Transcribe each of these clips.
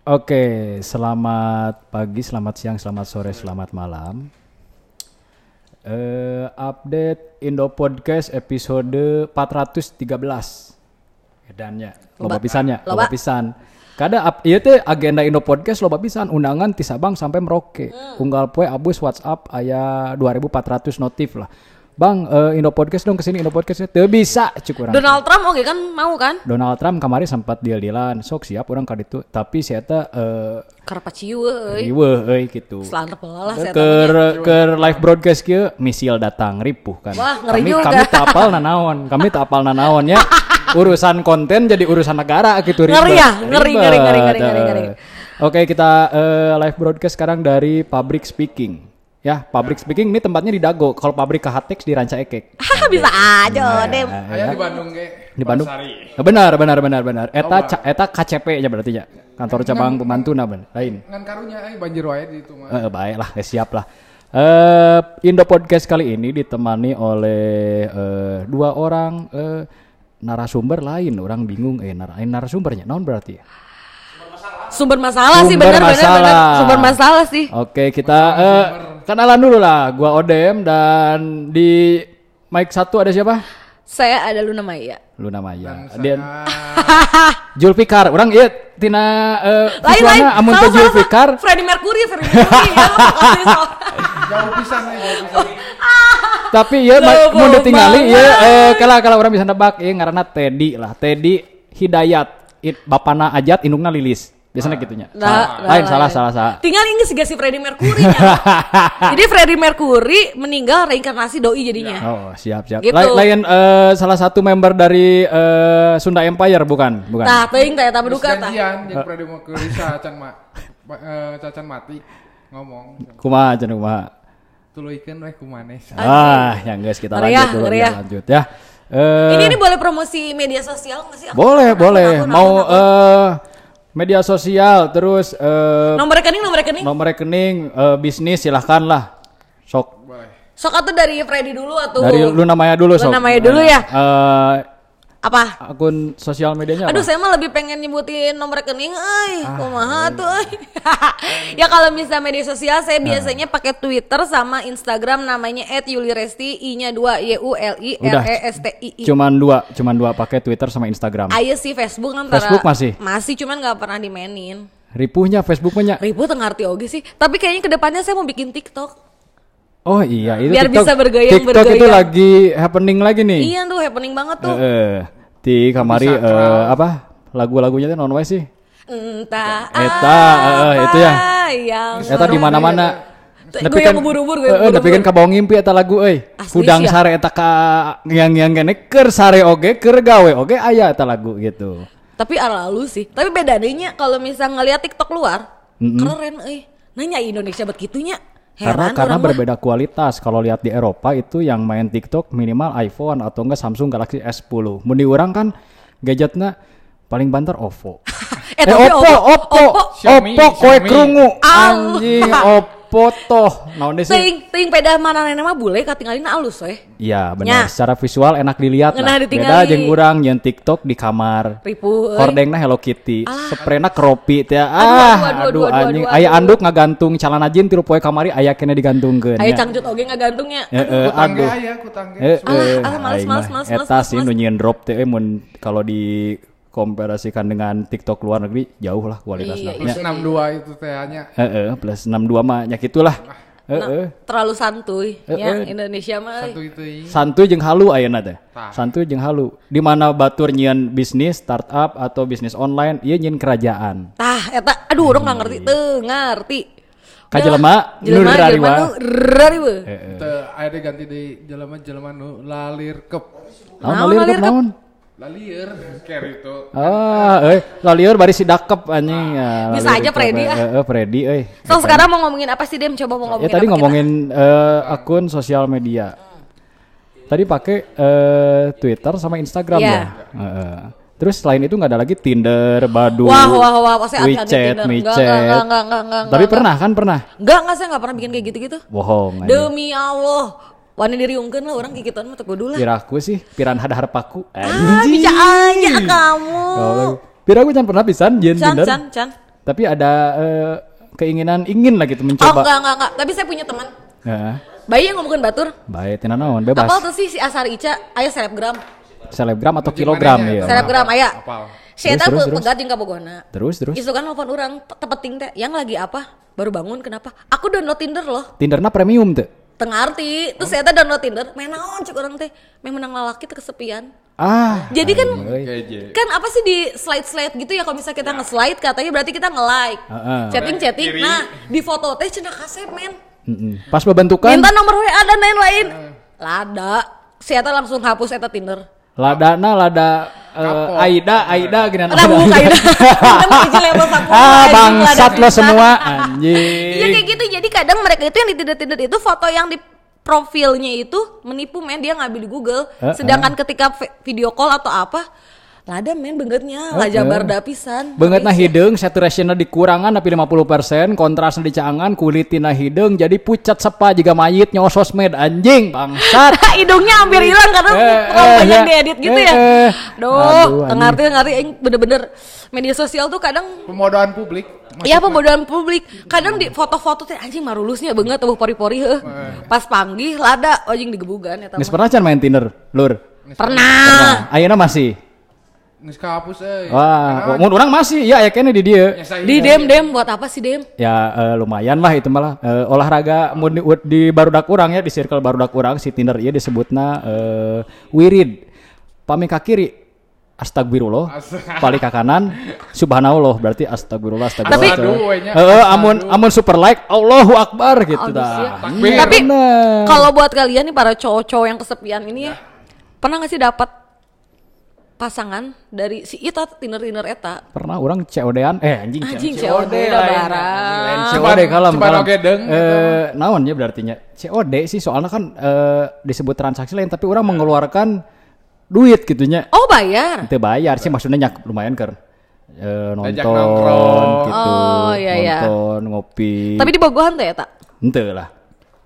Oke, selamat pagi, selamat siang, selamat sore, selamat malam. Eh, update Indo Podcast episode 413. Edannya, loba pisannya, loba Loba. pisan. Kada up, iya teh agenda Indo Podcast loba pisan undangan ti Sabang sampai Merauke. Unggal poe abus WhatsApp aya 2400 notif lah. Bang, eh, Indo Podcast dong ke sini Indo Podcast teu bisa cuk urang. Donald Trump oke kan mau kan? Donald Trump kemarin sempat deal-dealan, sok siap orang kali itu. Tapi si eta eh Karpaciu euy. riweuh euy gitu. Selantar lah saya ke ke live broadcast kieu misil datang ripuh kan. Wah, ngeri kami juga. kami tak apal nanaon, kami tak apal nanaon ya. urusan konten jadi urusan negara gitu ribet. Ngeri ya? Ngeri, ngeri, ngeri, ngeri, ngeri, ngeri. Oke, kita eh, live broadcast sekarang dari Public Speaking. Ya, Public Speaking ini tempatnya di Dago. Kalau pabrik KHTX di Ranca Ekek. Hah, bisa aja dem. Aya di Bandung ge. Di Bandung. Eh, Benar, benar, benar, benar. Eta ca- eta KCP nya berarti ya. Kantor cabang pembantu nah bener. Lain. Ngan karunya euy banjir wae di itu mah. Eh, baik lah, eh, siap lah. Eh, Indo Podcast kali ini ditemani oleh eh, dua orang eh, narasumber lain. Orang bingung, eh nar eh, narasumbernya, non berarti? Sumber masalah sih Sumber benar benar benar. masalah. Sumber masalah sih. Oke, kita eh, kenalan dulu lah. Gua Odem dan di mic satu ada siapa? Saya ada Luna Maya. Luna Maya. Dan Dia saya Julfikar. Orang iya tina eh, Lain lain. amun teh Julfikar. Freddie Mercury, Freddie Mercury ya. jauh pisan euy, jauh pisan. Tapi ya mau ditinggali ya eh kalau kalau orang bisa nebak ya ngaranna Teddy lah. Teddy Hidayat. It, bapana Ajat indungna Lilis. Biasanya gitunya. Nah, Salah. lain nah, salah lain. salah salah. Tinggal ini sih si Freddie Mercury nya. Jadi Freddie Mercury meninggal reinkarnasi doi jadinya. Oh, siap siap. Gitu. Lain, lain eh, salah satu member dari eh, Sunda Empire bukan? Bukan. Tah, teuing teh eta Terus berduka tah. jeung Freddie Mercury sacan ma eh, cacan mati ngomong Kumaha cenah kumaha? tuluikeun we kumaneh. Ah, yang guys kita lanjut ya, dulu ya, ya. lanjut ya. Eh, Ini ini boleh promosi media sosial nggak sih? Aku- boleh, akun, boleh. akun, Mau akun, akun. eh, media sosial terus eh, nomor rekening nomor rekening. nomor rekening eh, bisnis silahkan lah. Sok Boleh. Sok atuh dari Freddy dulu atau dari lu namanya dulu sok. Luna Maya dulu ya. Eh, apa? akun sosial medianya Aduh, apa? saya mah lebih pengen nyebutin nomor rekening, euy. Ah, Kumaha iya. tuh, ya kalau misalnya media sosial saya biasanya pakai Twitter sama Instagram namanya @yuliresti I-nya 2 Y U L I R E S T I I. Cuman dua, cuman dua pakai Twitter sama Instagram. Ayo sih Facebook antara Facebook masih? Masih cuman nggak pernah dimainin. Ripuhnya Facebooknya. Ribu tengah arti oge sih. Tapi kayaknya ke depannya saya mau bikin TikTok. Oh iya, itu Biar TikTok. bisa bergayang- TikTok itu bergayang. lagi happening lagi nih. Iya tuh happening banget tuh. Eh, eh. di kamari eh, apa? Lagu-lagunya tuh non sih. Entah Eta, eh, eh, itu ya. yang Eta di mana-mana. Gue yang Eh, eh, tapi kan kabawa ngimpi eta lagu euy. Hudang sih ya. sare eta ka yang yang kene keur sare oge keur gawe oge aya eta lagu gitu. Tapi lalu sih. Tapi bedanya kalau misal ngeliat TikTok luar, keren euy. Nanya Indonesia buat gitunya. Karena Heran karena orang mah. berbeda kualitas. Kalau lihat di Eropa itu yang main TikTok minimal iPhone atau enggak Samsung Galaxy S10. Mun di urang kan gadgetnya paling banter OVO. Eh, eh, Oppo, Oppo, Oppo, Xiaomi, koe Xiaomi. krungu. Anjing, Oppo toh. Naon deh sih? Ting, ting peda mana nena mah bule katinggalin alus we. Iya, benar. Secara visual enak dilihat lah. ditingali. Beda jeung urang nyeun TikTok di kamar. Ripu euy. Hordengna Hello Kitty, sprayna kropi teh. aduh, Ah, aduh, aduh, aduh, aduh, anjing. Aya anduk ngagantung calana jin tilu poe kamari aya kene digantungkeun. Aya nya. cangcut oge ngagantungnya. Eh, eh, aduh. aya kutangge. Eh, Alah, eh, alah, males, aing males, mah males, males, Eta males, sih males. nu nyieun drop teh mun kalau dikomparasikan dengan TikTok luar negeri jauh lah kualitasnya. Iya, Plus Nya. 62 itu teh nya. Heeh, plus 62 mah nya gitulah. Heeh. Terlalu santuy Eh, ya eh. Indonesia mah. Euy. itu ieu. Santuy jeung halu ayeuna teh. Santuy jeung halu. Di mana batur nyieun bisnis startup atau bisnis online, ieu nyieun kerajaan. Tah eta aduh orang nggak ngerti teu ngerti. Ka jelema Jelema jelema Rariwa. nu rariwa. Heeh. Teu aya ganti di jelema-jelema nu lalir kep. Naon lalir kep? naon? Lalieur care itu. Ah, euy, lalieur bari si dakep anjing ya. Bisa aja Freddy, ah. Heeh, Freddy euy. So sekarang mau ngomongin apa sih Dem? Coba mau ngomongin Ya tadi apa kita? ngomongin eh, akun sosial media. Tadi pakai eh, Twitter sama Instagram Iya. ya. Heeh. Terus selain itu nggak ada lagi Tinder, Badu, Wah, wah, wah, pasti ada WeChat, Tinder. Enggak, Tapi enggak. pernah kan pernah? Enggak, enggak saya enggak pernah bikin kayak gitu-gitu. Bohong. aja. Demi Allah. Wani diriungkeun lah orang kikitan mah teu kudu lah. Piraku sih piran hadahar paku. Ah, bisa aja kamu. Piraku jangan pernah pisan jieun Can, can. Tapi ada eh, keinginan ingin lah gitu Oh mencoba. enggak enggak enggak. Tapi saya punya teman. Ya, Bayi yang ngomongin batur. baik, tina naon bebas. Apal tuh sih si Asar Ica, aya selebgram. Selebgram atau kilogram ya. eta? Selebgram aya. Apal. Saya Terus, tahu terus, terus. pegat jeung kabogona. Terus terus. Isu kan nelfon orang te- tepeting teh, yang lagi apa? Baru bangun kenapa? Aku download Tinder loh. Tinderna premium tuh. Tengah arti, terus saya teh download Tinder, main naon cek orang teh, main menang lalaki teh kesepian. Ah. Jadi kan. Keje. kan apa sih di slide-slide gitu ya kalau misalnya kita nge-slide katanya berarti kita nge-like. Heeh. Chatting-chatting. Kiri. Nah, di foto teh cenah kasep men. Pas membentukan Minta nomor WA dan lain-lain. Lada. Saya langsung hapus eta Tinder. ladana lada eh, Kapok. Aida Aida menuju level 10. Ah, bangsat lo semua Iya anjing. kayak gitu. Jadi kadang mereka itu yang di Tinder-Tinder itu foto yang di profilnya itu menipu men dia ngambil di Google. Heeh. Sedangkan ketika vi- video call atau apa lada men bengetnya lah Heeh. jabar dapisan. Banget nah hidung, saturationnya dikurangan tapi 50%, kontrasnya dicangan, kulitina hidung jadi pucat sepa jika mayit nyawa sosmed anjing bangsat. hidungnya hampir hilang karena Eh, terlalu eh, banyak ya. diedit gitu Eh, ya. eh. Duh, Aduh, ngerti ngerti aing bener-bener media sosial tuh kadang Pemodoan publik. Iya pembodohan publik. Kadang di foto-foto teh anjing marulusnya banget tuh pori-pori heuh. Pas panggih lada anjing digebugan eta. Nggak mah. pernah can main Tinder, lur. Pernah. Nah, ayeuna masih. Geus kahapus euy. Wah, mun orang masih, ya ya kayaknya di dia. Nyesai Di dem dem buat apa sih dem? Ya eh, lumayan lah itu malah Eh, olahraga mun di, di barudak urang ya di circle barudak urang si Tinder ieu disebutna eh, wirid. Pami ka kiri astagfirullah, Asa- pali ka kanan subhanallah berarti astagfirullah astagfirullah. Tapi-. Heeh, amun amun super like Allahu akbar gitu dah. Takbir. Tapi kalau buat kalian nih para cowok-cowok yang kesepian ini ya, pernah gak sih dapat pasangan dari si Ita Tinder eta? pernah orang COD-an eh anjing Anjing, COD barang. COD kalem ceban kalem oge deung, eh naon ya berartinya COD sih soalnya kan eh, disebut transaksi lain tapi orang mengeluarkan duit gitunya Oh bayar. Ente bayar sih maksudnya nyak lumayan kan eh, nonton gitu Oh, iya, iya. nonton ngopi Tapi di Bogohan tuh ya tak? ente lah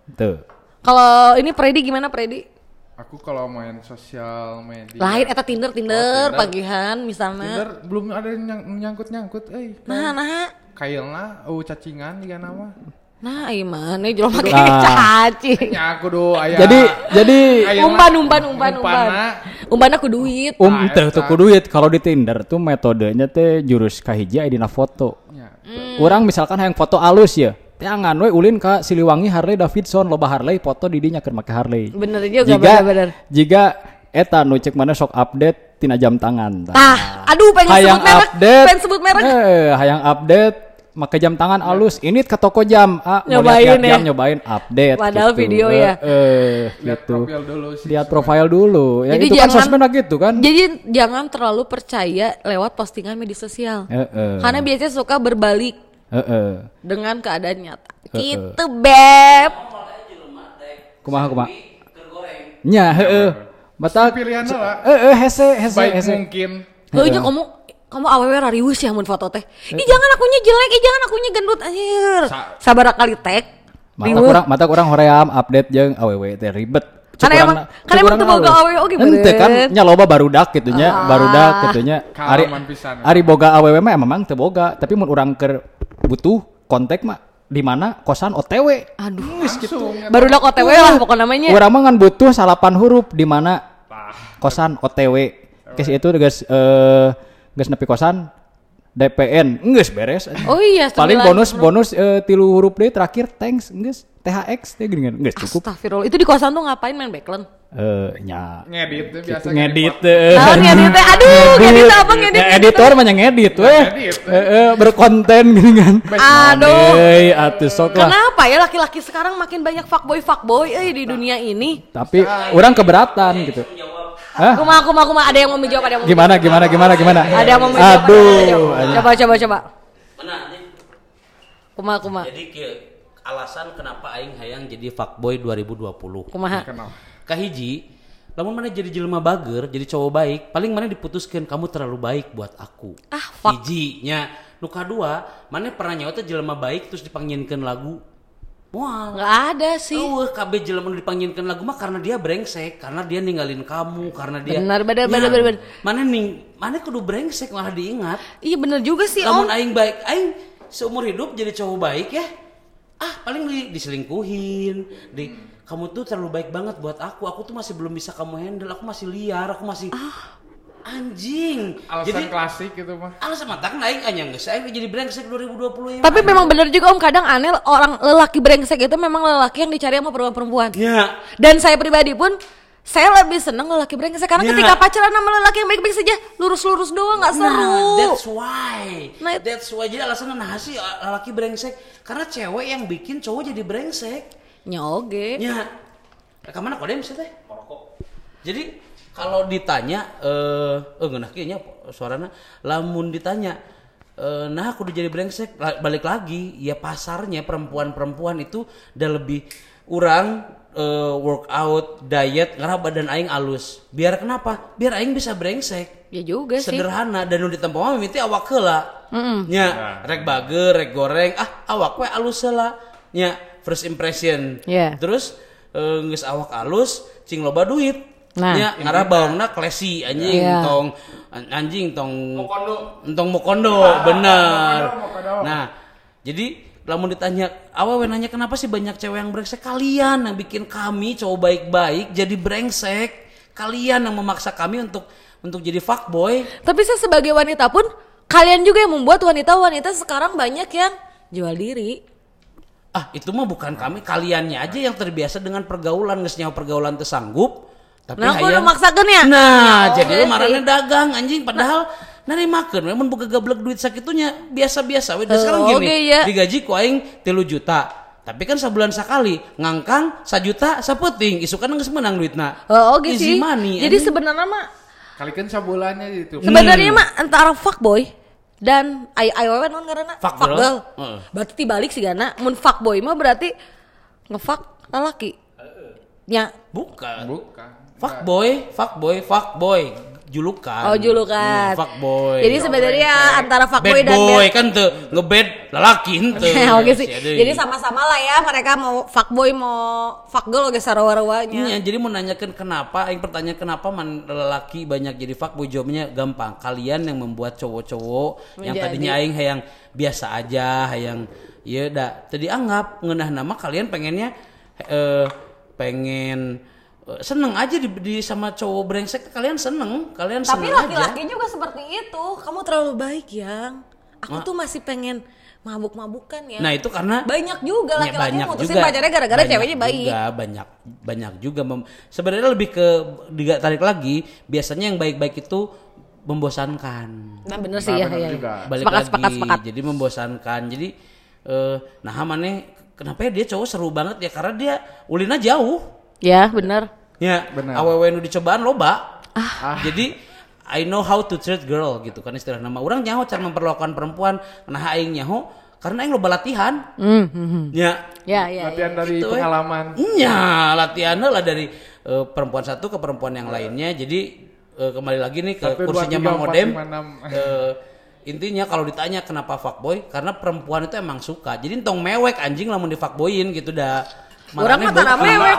ente Kalau ini Predi gimana Predi? Aku kalau main sosial media. Lain eta Tinder Tinder, Oh, Tinder. pagihan misalnya. Tinder belum ada yang nyang- nyangkut-nyangkut euy. Nah, nah. Oh cacingan juga nama. Nah, iman nih jual pakai Nah. cacing. Nya aku do aya. jadi jadi Umpan, umpan, umpan, umpan. Umpan aku duit. um Nah, teh tuku duit kalau di Tinder tuh metodenya teh jurus kahiji aya dina foto Nya. Orang misalkan yang foto alus ya, jangan we ulin ka Siliwangi Harley Davidson loba Harley foto di dinya keur make Harley. Bener juga, Jika bener-bener. jika eta nu cek mana sok update tina jam tangan. tah. Tah, aduh pengen hayang sebut merek, update, pengen sebut merek. Eh, hayang update make jam tangan alus. Ini ke toko jam, ah, Nyobain ya. jam nyobain update. Padahal gitu. video Eh, ya. Eh, Lihat gitu. profil dulu sih. Lihat profile dulu. Ya Jadi itu kan jangan- sosmed gitu kan. Jadi jangan terlalu percaya lewat postingan media sosial. Eh, eh. Karena biasanya suka berbalik Eh, eh. dengan keadaan nyata. Eh, eh. Gitu, Beb. Kumaha kumaha? Nya, heeh. Batak Pilihan lah. Eh, eh, hese, hese, Baik hese. mungkin. Heuh nya kamu kamu awewe rariwis ya mun foto teh. Ih jangan akunya jelek, ih jangan akunya gendut anjir. Sa- Sabar kali tag. Mata kurang, mata kurang hoream update jeung awewe teh ribet. Karena emang- na- karena emang teu boga awewe oge Ente kan nya loba barudak gitu nya, Ah. barudak gitu nya. Ari pisan. ari boga awewe mah memang teu boga, tapi mun urang keur butuh kontak mah di mana kosan OTW. Aduh, Langsung. baru dak OTW lah pokok namanya. Urang mah ngan butuh salapan huruf di mana kosan OTW. Kes itu geus eh geus nepi kosan DPN, geus beres. Oh iya, Paling sembilan bonus huruf. bonus eh, tilu huruf deh terakhir thanks geus THX teh gini geus cukup. Astagfirullah. Itu di kosan tuh ngapain main backland? Eh nya Ngedit tuh biasa Gitu, ngedit ngedit. eh. Tahu ngedit teh. Aduh, ngedit apa ngedit? Ya, editor mah ngedit weh. Ngedit. Eh, eh, berkonten gini kan. Aduh. Euy, atuh sok lah. Kenapa ya laki-laki sekarang makin banyak fuckboy fuckboy eh di dunia ini? Tapi orang keberatan gitu. Hah? Kuma kuma kuma ada yang mau menjawab ada yang mau Gimana gimana gimana gimana? Ada yang mau menjawab. ada yang mau Aduh. Coba coba coba. Mana? Kuma kuma. Jadi kieu, alasan kenapa aing hayang jadi fuckboy 2020. Kumaha? Kenal. Kahiji, lamun mana jadi jelema bager, jadi cowok baik, paling mana diputuskan kamu terlalu baik buat aku. Ah, fuck. Hiji nya. Nu kadua, mana pernah nyawa teh jelema baik terus dipanggilkeun lagu. Moal. Enggak ada sih. Eueuh kabeh jelema nu dipanggilkeun lagu mah karena dia brengsek, karena dia ninggalin kamu, karena dia Benar, benar, benar, benar, benar. Mana ning mana kudu brengsek malah diingat. Iya bener juga sih om. aing baik, aing seumur hidup jadi cowok baik ya ah paling di, diselingkuhin di kamu tuh terlalu baik banget buat aku aku tuh masih belum bisa kamu handle aku masih liar aku masih anjing Alasan jadi klasik gitu mah. alasan mata naik aja nggak saya jadi brengsek 2020 ya Tapi memang bener juga om kadang aneh orang lelaki brengsek itu memang lelaki yang dicari sama perempuan-perempuan. ya Dan saya pribadi pun saya lebih seneng lelaki brengsek karena Ya. ketika pacaran sama lelaki yang baik-baik saja lurus-lurus doang nggak seru. Nah, that's why. Nah, that's why. Jadi alasan nah sih laki brengsek karena cewek yang bikin cowok jadi brengsek. Nyoge. Ya. Ke mana kode sih teh? Jadi kalau ditanya eh eh ngeunah kieu nya suarana lamun ditanya eh nah aku udah jadi brengsek la- balik lagi. Ya pasarnya perempuan-perempuan itu udah lebih urang eh, workout diet karena badan aing alus. Biar kenapa? Biar aing bisa brengsek. Ya juga sih. sederhana dan nu ditempo mah mimiti awak heula. Nya rek bager rek goreng. Ah awak we alus heula. Nya first impression Iya. terus eh, geus awak alus cing loba duit Nah. nya ngarah bawangna klesi anjing Iya. tong an- anjing tong entong mokondo bener nah jadi lamun ditanya awal nanya kenapa sih banyak cewek yang brengsek kalian yang bikin kami cowok baik-baik jadi brengsek kalian yang memaksa kami untuk untuk jadi fuckboy Tapi saya sebagai wanita pun kalian juga yang membuat wanita-wanita sekarang banyak yang jual diri. Ah itu mah bukan kami kaliannya aja yang terbiasa dengan pergaulan geus nyawa pergaulan teu sanggup tapi Nah, aku hayang- udah maksakeun ya? nah Ya, jadi lu marahnya dagang anjing. Padahal nari makan memang boga gablek duit sakitunya biasa-biasa. We Dan Oh, sekarang gini oke, ya. digaji ku aing 3 juta. Tapi kan sebulan sekali ngangkang sajuta sapeting. Isu kan geus menang duitna Oh, oke Easy sih. money, Jadi sebenarnya mah Kalikan sabulannya gitu. sebenarnya mah antara fuckboy dan ay awewe non karena Fuck fuck girl. girl. Heeh. Berarti dibalik sih karena mun fuckboy mah berarti ngefuck lelaki. Ya. bukan Bukan. fuckboy fuckboy fuckboy julukan Oh, julukan. Hmm, fuckboy Jadi sebenarnya antara fuckboy bad dan boy kan tuh ngebed lelaki henteu. Oke sih. Jadi sama-sama lah ya mereka mau fuckboy mau fuck girl oke sarua-ruanya. Iya, jadi mau nanyakan kenapa, yang pertanyaan kenapa man lelaki banyak jadi fuckboy jawabnya gampang. Kalian yang membuat cowok-cowok yang tadinya aing hayang biasa aja, hayang ya dah tadi anggap ngenah nama kalian pengennya eh pengen seneng aja di, di sama cowok brengsek kalian seneng, kalian Tapi seneng aja. laki-laki juga seperti itu. Kamu terlalu baik yang. Aku tuh masih pengen mabuk-mabukan ya. Nah itu karena banyak juga Ya, laki-laki yang mutusin juga. pacarnya gara-gara Banyak ceweknya baik. juga, banyak banyak juga sebenarnya lebih ke tarik lagi biasanya yang baik-baik itu membosankan Nah bener sih Nah, ya, bener ya, ya. juga. balik Sepakat, lagi sepakat, sepakat. jadi membosankan jadi eh nah mana kenapa ya dia cowok seru banget ya karena dia ulina jauh Ya bener. ya Benar. awewe nu dicobaan loba Ah. jadi I know how to treat girl gitu kan istilah nama orang nyaho cara memperlakukan perempuan nah aing nyaho karena aing loba latihan Hmm, hmm, ya Ya, ya, ya. Latihan dari Gitu, eh. pengalaman. Ya, latihannya lah dari eh, perempuan satu ke perempuan yang lainnya. Jadi eh, kembali lagi nih ke Satu, dua, kursinya Mang Modem. intinya kalau ditanya kenapa fuckboy, karena perempuan itu emang suka. Jadi entong mewek anjing lamun di fuckboyin gitu dah. Orang mah tanah mewek.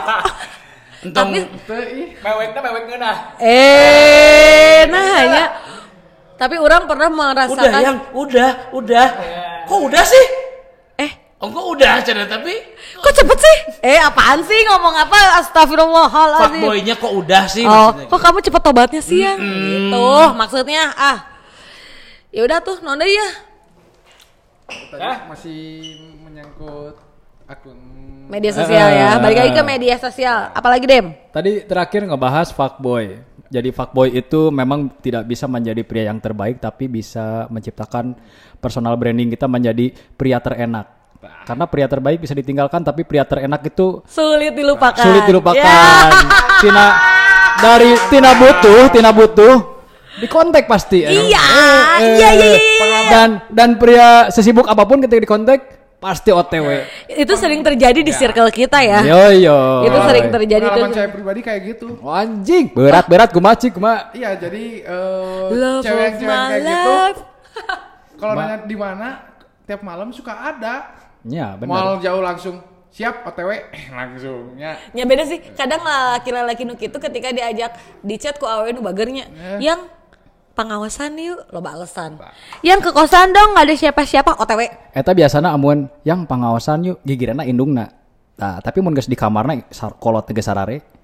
Entong Tapi- Teu ih. meweknya mewek ngeunah. Eh, nah hanya. Tapi orang pernah Udah merasakan. yang, udah, udah. Kok udah sih? Eh, Oh, kok udah cina tapi kok cepet sih? Eh, apaan sih ngomong apa? Astagfirullahaladzim. fuckboynya kok udah sih? Oh, maksudnya kok kamu cepet tobatnya sih ya? Gitu, maksudnya ah. Ya udah tuh, nonda ya. Tadi masih menyangkut akun Media sosial Eh, ya. eh, Balik lagi ke eh. media sosial. Apalagi Dem? Tadi terakhir ngebahas fuckboy. Jadi fuckboy itu memang tidak bisa menjadi pria yang terbaik tapi bisa menciptakan personal branding kita menjadi pria terenak. Karena pria terbaik bisa ditinggalkan tapi pria terenak itu Sulit dilupakan. sulit dilupakan. Ya. Tina dari Tina butuh, Tina butuh di kontak pasti. Iya, Eh, iya, eh, iya, iya, iya. Dan dan pria sesibuk apa pun ketika di kontak pasti OTW. Itu sering terjadi di circle kita ya. Yo yo. Itu sering terjadi pengalaman tuh. saya pribadi kayak gitu. Oh, anjing, berat-berat kumaci kuma. Iya, jadi eh, Love of cewek-cewek kayak gitu kalau nanya di mana tiap malam suka ada. Ya, benar. Mal jauh langsung siap OTW eh, langsung ya. Ya beda sih. Kadang laki-laki nu kitu ketika diajak di chat ku awe nu bagernya. Eh. Yang pengawasan yuk lo alasan yang ke kosan dong nggak ada siapa-siapa otw Eta biasana amun yang pengawasan yuk gigirana indungna. Nah, tapi mun geus di kamarna kolot teh geus sarare.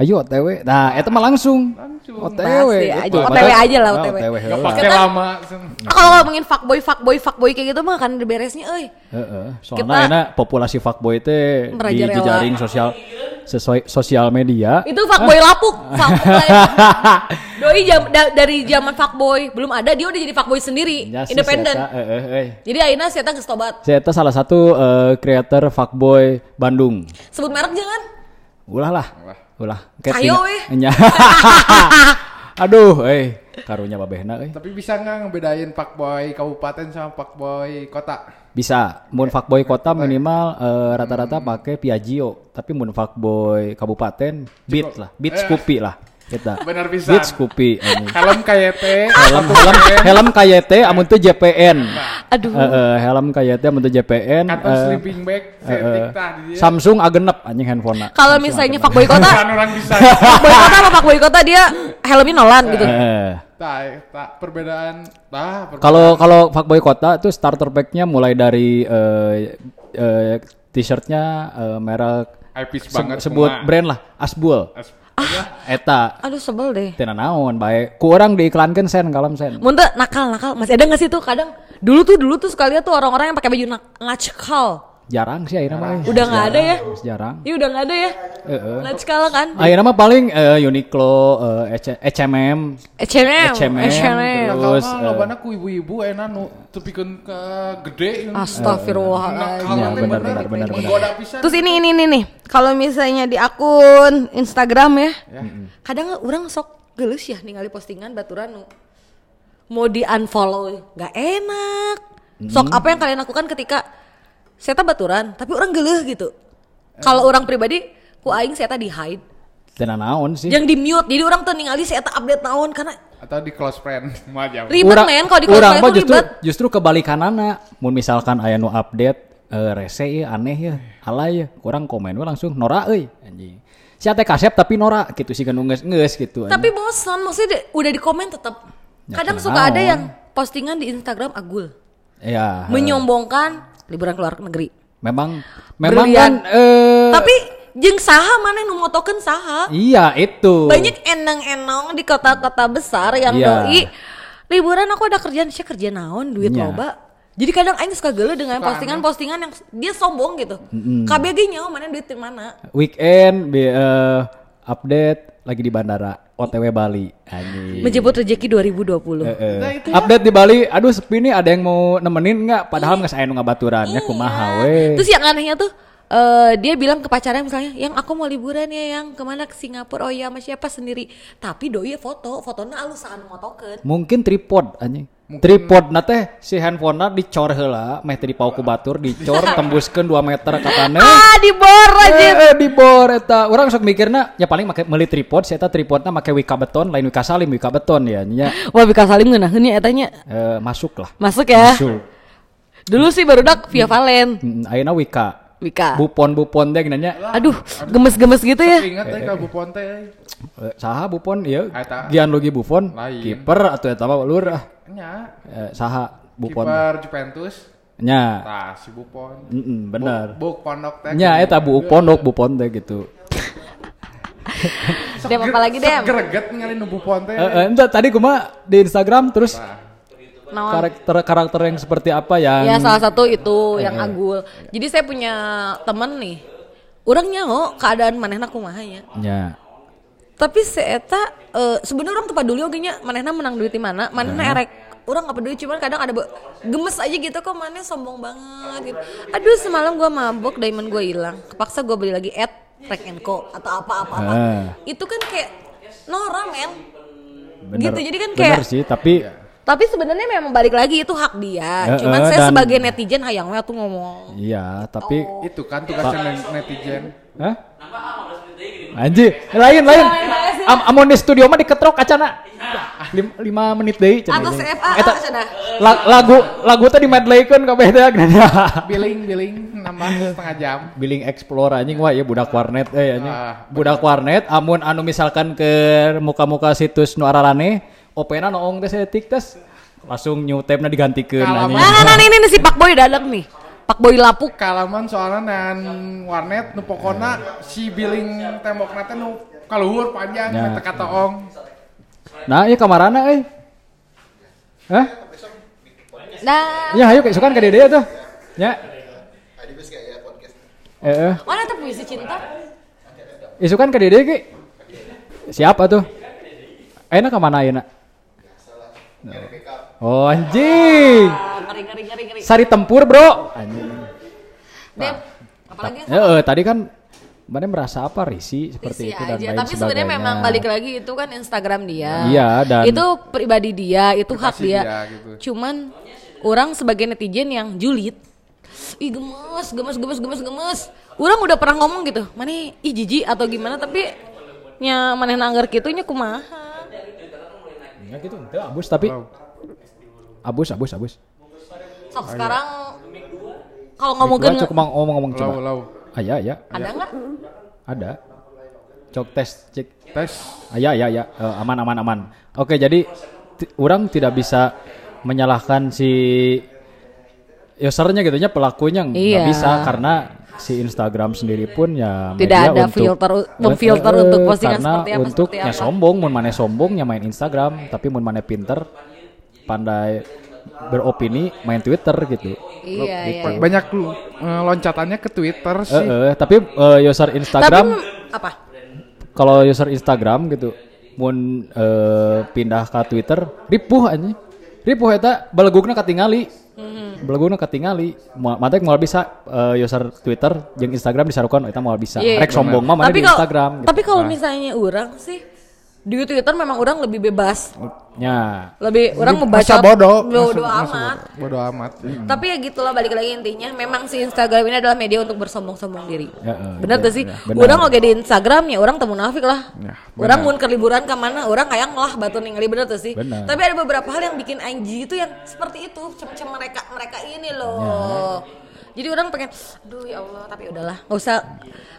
Ayo OTW. Nah, eta mah langsung. OTW. Pasti aja. gitu. OTW aja lah, Nah, OTW. Gak heula. pakai lama. sen. kalau ngomongin fuckboy fuckboy fuckboy kayak gitu mah kan ada beresnya euy Heeh. Soalnya Kita- enak populasi fuckboy teh di jejaring sosial sesuai sosial media. itu fuckboy lapuk fuckboy doi jam, da- dari zaman fuckboy belum ada dia udah jadi fuckboy sendiri Ya, si independen Seta, heeh, euy. jadi akhirnya saya geus tobat Si Eta salah satu eh, creator fuckboy Bandung. sebut merek jangan Ulah lah. Ulah. Kayak Ayo, tina- weh. Nya. Aduh, eh karunya babehna euy. Tapi bisa nggak ngebedain fuckboy kabupaten sama fuckboy kota? Bisa, mun fuckboy kota minimal eh, rata-rata pakai Piaggio, tapi mun fuckboy kabupaten Beat lah, Beat Eh. Scoopy lah. Kita. Bener pisan. Beat Scoopy anjing. Helm KYT. helm helm helm KYT amun teu JPN. aduh eh, helm KYT amun teu JPN. Kantong eh, sleeping bag. dia. Samsung agenep anjing handphone kalau misalnya fuckboy kota Kan orang bisa. fuckboy kota apa fuckboy kota dia helmnya nolan gitu Eh, Tah, tak perbedaan. Perbedaan. Kalau kalau fuckboy kota itu starter pack-nya mulai dari eh, eh, t-shirtnya eh, merek Epis se- banget. sebut kumaha. brand lah Asbul. As- Eta. Aduh sebel deh. Teu naon bae. Ku urang diiklankeun sen kalem sen. Mun teu nakal nakal. Masih ada nggak sih tuh kadang? Dulu tuh dulu tuh sekali tuh orang-orang yang pakai baju nak nakal Jarang sih akhirnya mah. Udah nggak ada ya? Jarang. Iya udah nggak ada ya Heeh. nakal kan Akhirnya mah paling eh, Uniqlo, eh, H- H&M, H&M H&M, H&M terus, Terus eh, lobana ku ibu-ibu enak nu tepikeun ke gede. Astagfirullahaladzim Ya, benar, benar, benar, benar. Terus ini ini ini nih, kalau misalnya di akun Instagram ya, kadang orang sok geus ya ningali postingan baturan nu mau di unfollow nggak enak. Sok apa yang kalian lakukan ketika saya baturan, tapi orang geuleuh gitu. Kalau orang pribadi, ku aing saya di hide, teu naon sih. yang di mute. Jadi orang tuh ningali saya update naon karena Atau di close friend. Jauh. ribet men kalau di cosplay mah itu justru ribet. justru kebalikanana. Mun misalkan aya nu update eh, rese ya aneh ya, alay ya, kurang komen we langsung nora euy anjing. Si teh kasep tapi nora gitu sih kan ngeus gitu. anjing. Tapi bosan, maksudnya udah di komen tetap. Ya, Kadang suka ada yang postingan di Instagram agul. ya, eh, menyombongkan liburan keluar negeri. memang memang Brilian. kan eh Tapi jeng saha mana nu motokeun saha? iya itu. Banyak enang-enang di kota-kota besar yang Iya. doi liburan aku ada kerjaan sih kerja naon duit Iya. loba. Jadi kadang aing suka geuleuh dengan postingan-postingan yang dia sombong gitu. KBG nyawa mana duit di mana? Weekend bi- eh, update lagi di bandara OTW Bali anjing. Menjemput rezeki 2020. Eh, eh. Update di Bali, aduh sepi nih ada yang mau nemenin nggak? Padahal nggak saya nunggu baturannya kumaha we. Terus yang anehnya tuh eh, dia bilang ke pacarnya misalnya, yang aku mau liburan ya yang ke mana ke Singapura, oh iya sama siapa sendiri. Tapi doi foto, fotonya alusan motokeun. Mungkin tripod anjing. Tripod na teh si handphone dicor heula, meh teh dipau ku batur dicor tembuskeun 2 meter ka tanah. Ah, dibor aja. Eh, eh, di bor eta. Urang sok mikirna ya paling make meuli tripod, si eta tripodna make wika beton, lain wika salim, wika beton ya nya. Wah, Bika Salim ngeunaheun ya etanya. Eh, masuk lah. Masuk ya. Masuk. Dulu sih baru dak via Valen. Hmm, Ayeuna wika. Wika. Bupon-bupon teh nanya. Aduh, gemes-gemes gitu ya. Ingat teh ka Bupon teh. Eh, saha Buffon ieu? Eta. Gianluigi Buffon, Lain. kiper atau eta mah ulur ah. Nya. Eh, saha Buffon? Kiper Juventus. Nya. Tah si Bupon. Mm-mm, bener. Buk pondok teh. Nya eta Bu Pondok Buffon teh gitu. Dem apa lagi, Dem? Greget ningali nu Bupon teh. Eh, eh, tadi gua di Instagram terus Naon? karakter karakter yang seperti apa yang Ya salah satu itu yang agul. Jadi saya punya temen nih. Orang nyaho keadaan manehna kumaha ya. Nya. Tapi si eta eh, sebenarnya orang tuh peduli oge nya manehna menang duit di mana, manehna erek. Orang nggak peduli cuman kadang ada be- gemes aja gitu kok maneh sombong banget gitu. Aduh semalam gua mabok diamond gua hilang. Kepaksa gua beli lagi at and Co atau apa-apa. apa. Ah. Itu kan kayak Nora men. Bener, Gitu, jadi kan bener kayak- sih tapi Tapi sebenarnya memang balik lagi itu hak dia. Eh, Cuman eh, saya dan- sebagai netizen hayang we tuh ngomong. iya tapi Itu kan tugasnya netizen. Hah? Anjir, lain lain. Am amun di studio mah diketrok kacana. Lim, lima menit deui cenah Atas ini. FA Eta cenah. la- lagu lagu teh di medleykeun kabeh teh gnana. Billing billing nambah setengah jam. Billing explore anjing wah ya budak warnet eh anjing. Ah, budak warnet amun anu misalkan ke muka-muka situs nu ararane opena noong tes etik tes langsung new tab na digantikeun Kalaman. Nah, nah, nah, ini, ini si Pak Boy dadak nih. Pak Boy lapuk. Kalaman soalnya nan warnet nu pokona si billing tembok nate nu kaluhur panjang Ya. ya. kata ong. Nah, iya kamarana euy. Hah? Nah, Ya, ayo kesukaan ka Dede tuh. Ya. Eh, eh. mana tuh puisi cinta? Isukan ke Dede ki. Siapa tuh? Ayeuna ka mana ayeuna? Oh anjing. Ah, ngeri, ngeri, ngeri, ngeri. Sari tempur, Bro. Anjing. Dem, apalagi Ya, eh, tadi kan mana merasa apa risi seperti Isi itu dan aja. lain Tapi sebenarnya memang balik lagi itu kan Instagram dia. Iya, dan- itu pribadi dia, itu hak dia. dia, gitu. Cuman orang sebagai netizen yang julid, ih gemes, gemes, gemes, gemes, gemes. Orang udah pernah ngomong gitu, mana ih jijik atau gimana, tapi nya mana nangger gitunya kumaha. Ya gitu, itu abus tapi abus, abus, abus. Sok sekarang kalau ngomongin Gua cukup mau ngomong-ngomong coba. Lau lau. Ah, ya, ya, ada nggak? ada. Cok tes, cek. Tes. Ah, ya, ya, ya, Eh, aman, aman, aman. Oke, jadi orang tidak bisa menyalahkan si usernya gitu nya pelakunya nggak Iya. bisa karena si Instagram sendiri pun ya Tidak media ada untuk- filter- Eh, memfilter eh, untuk postingan karena seperti apa, untuk seperti apa. sombong mun mana sombong nya main Instagram tapi mun mana pinter pandai beropini main Twitter gitu Iya, iya. iya. Banyak eh, loncatannya ke Twitter Eh, sih. eh, tapi eh, user Tapi Instagram m- apa? kalau user Instagram gitu mun eh, pindah ke Twitter ripuh aja ripuh eta belegugna katingali. Belegugna katingali. Mo- matek moal bisa eh, user Twitter jeung Instagram disarukan eta moal bisa. Iya. rek sombong mah mana di Instagram gitu. tapi kalau misalnya orang sih di Twitter memang orang lebih bebas. nya Lebih orang membaca bodoh. bodoh amat. bodoh. Amat. Tapi ya gitulah balik lagi intinya memang si Instagram ini adalah media untuk bersombong-sombong diri. Ya, eh, bener ya, tuh sih. ya, benar. Orang oke di Instagram ya orang temu nafik lah. Ya, orang benar. mun ke liburan ke mana orang kayang lah batu ningali bener tuh sih. Benar. Tapi ada beberapa hal yang bikin anjing itu yang seperti itu, macam mereka mereka ini loh. Jadi orang pengen, aduh ya Allah, tapi udahlah, nggak usah.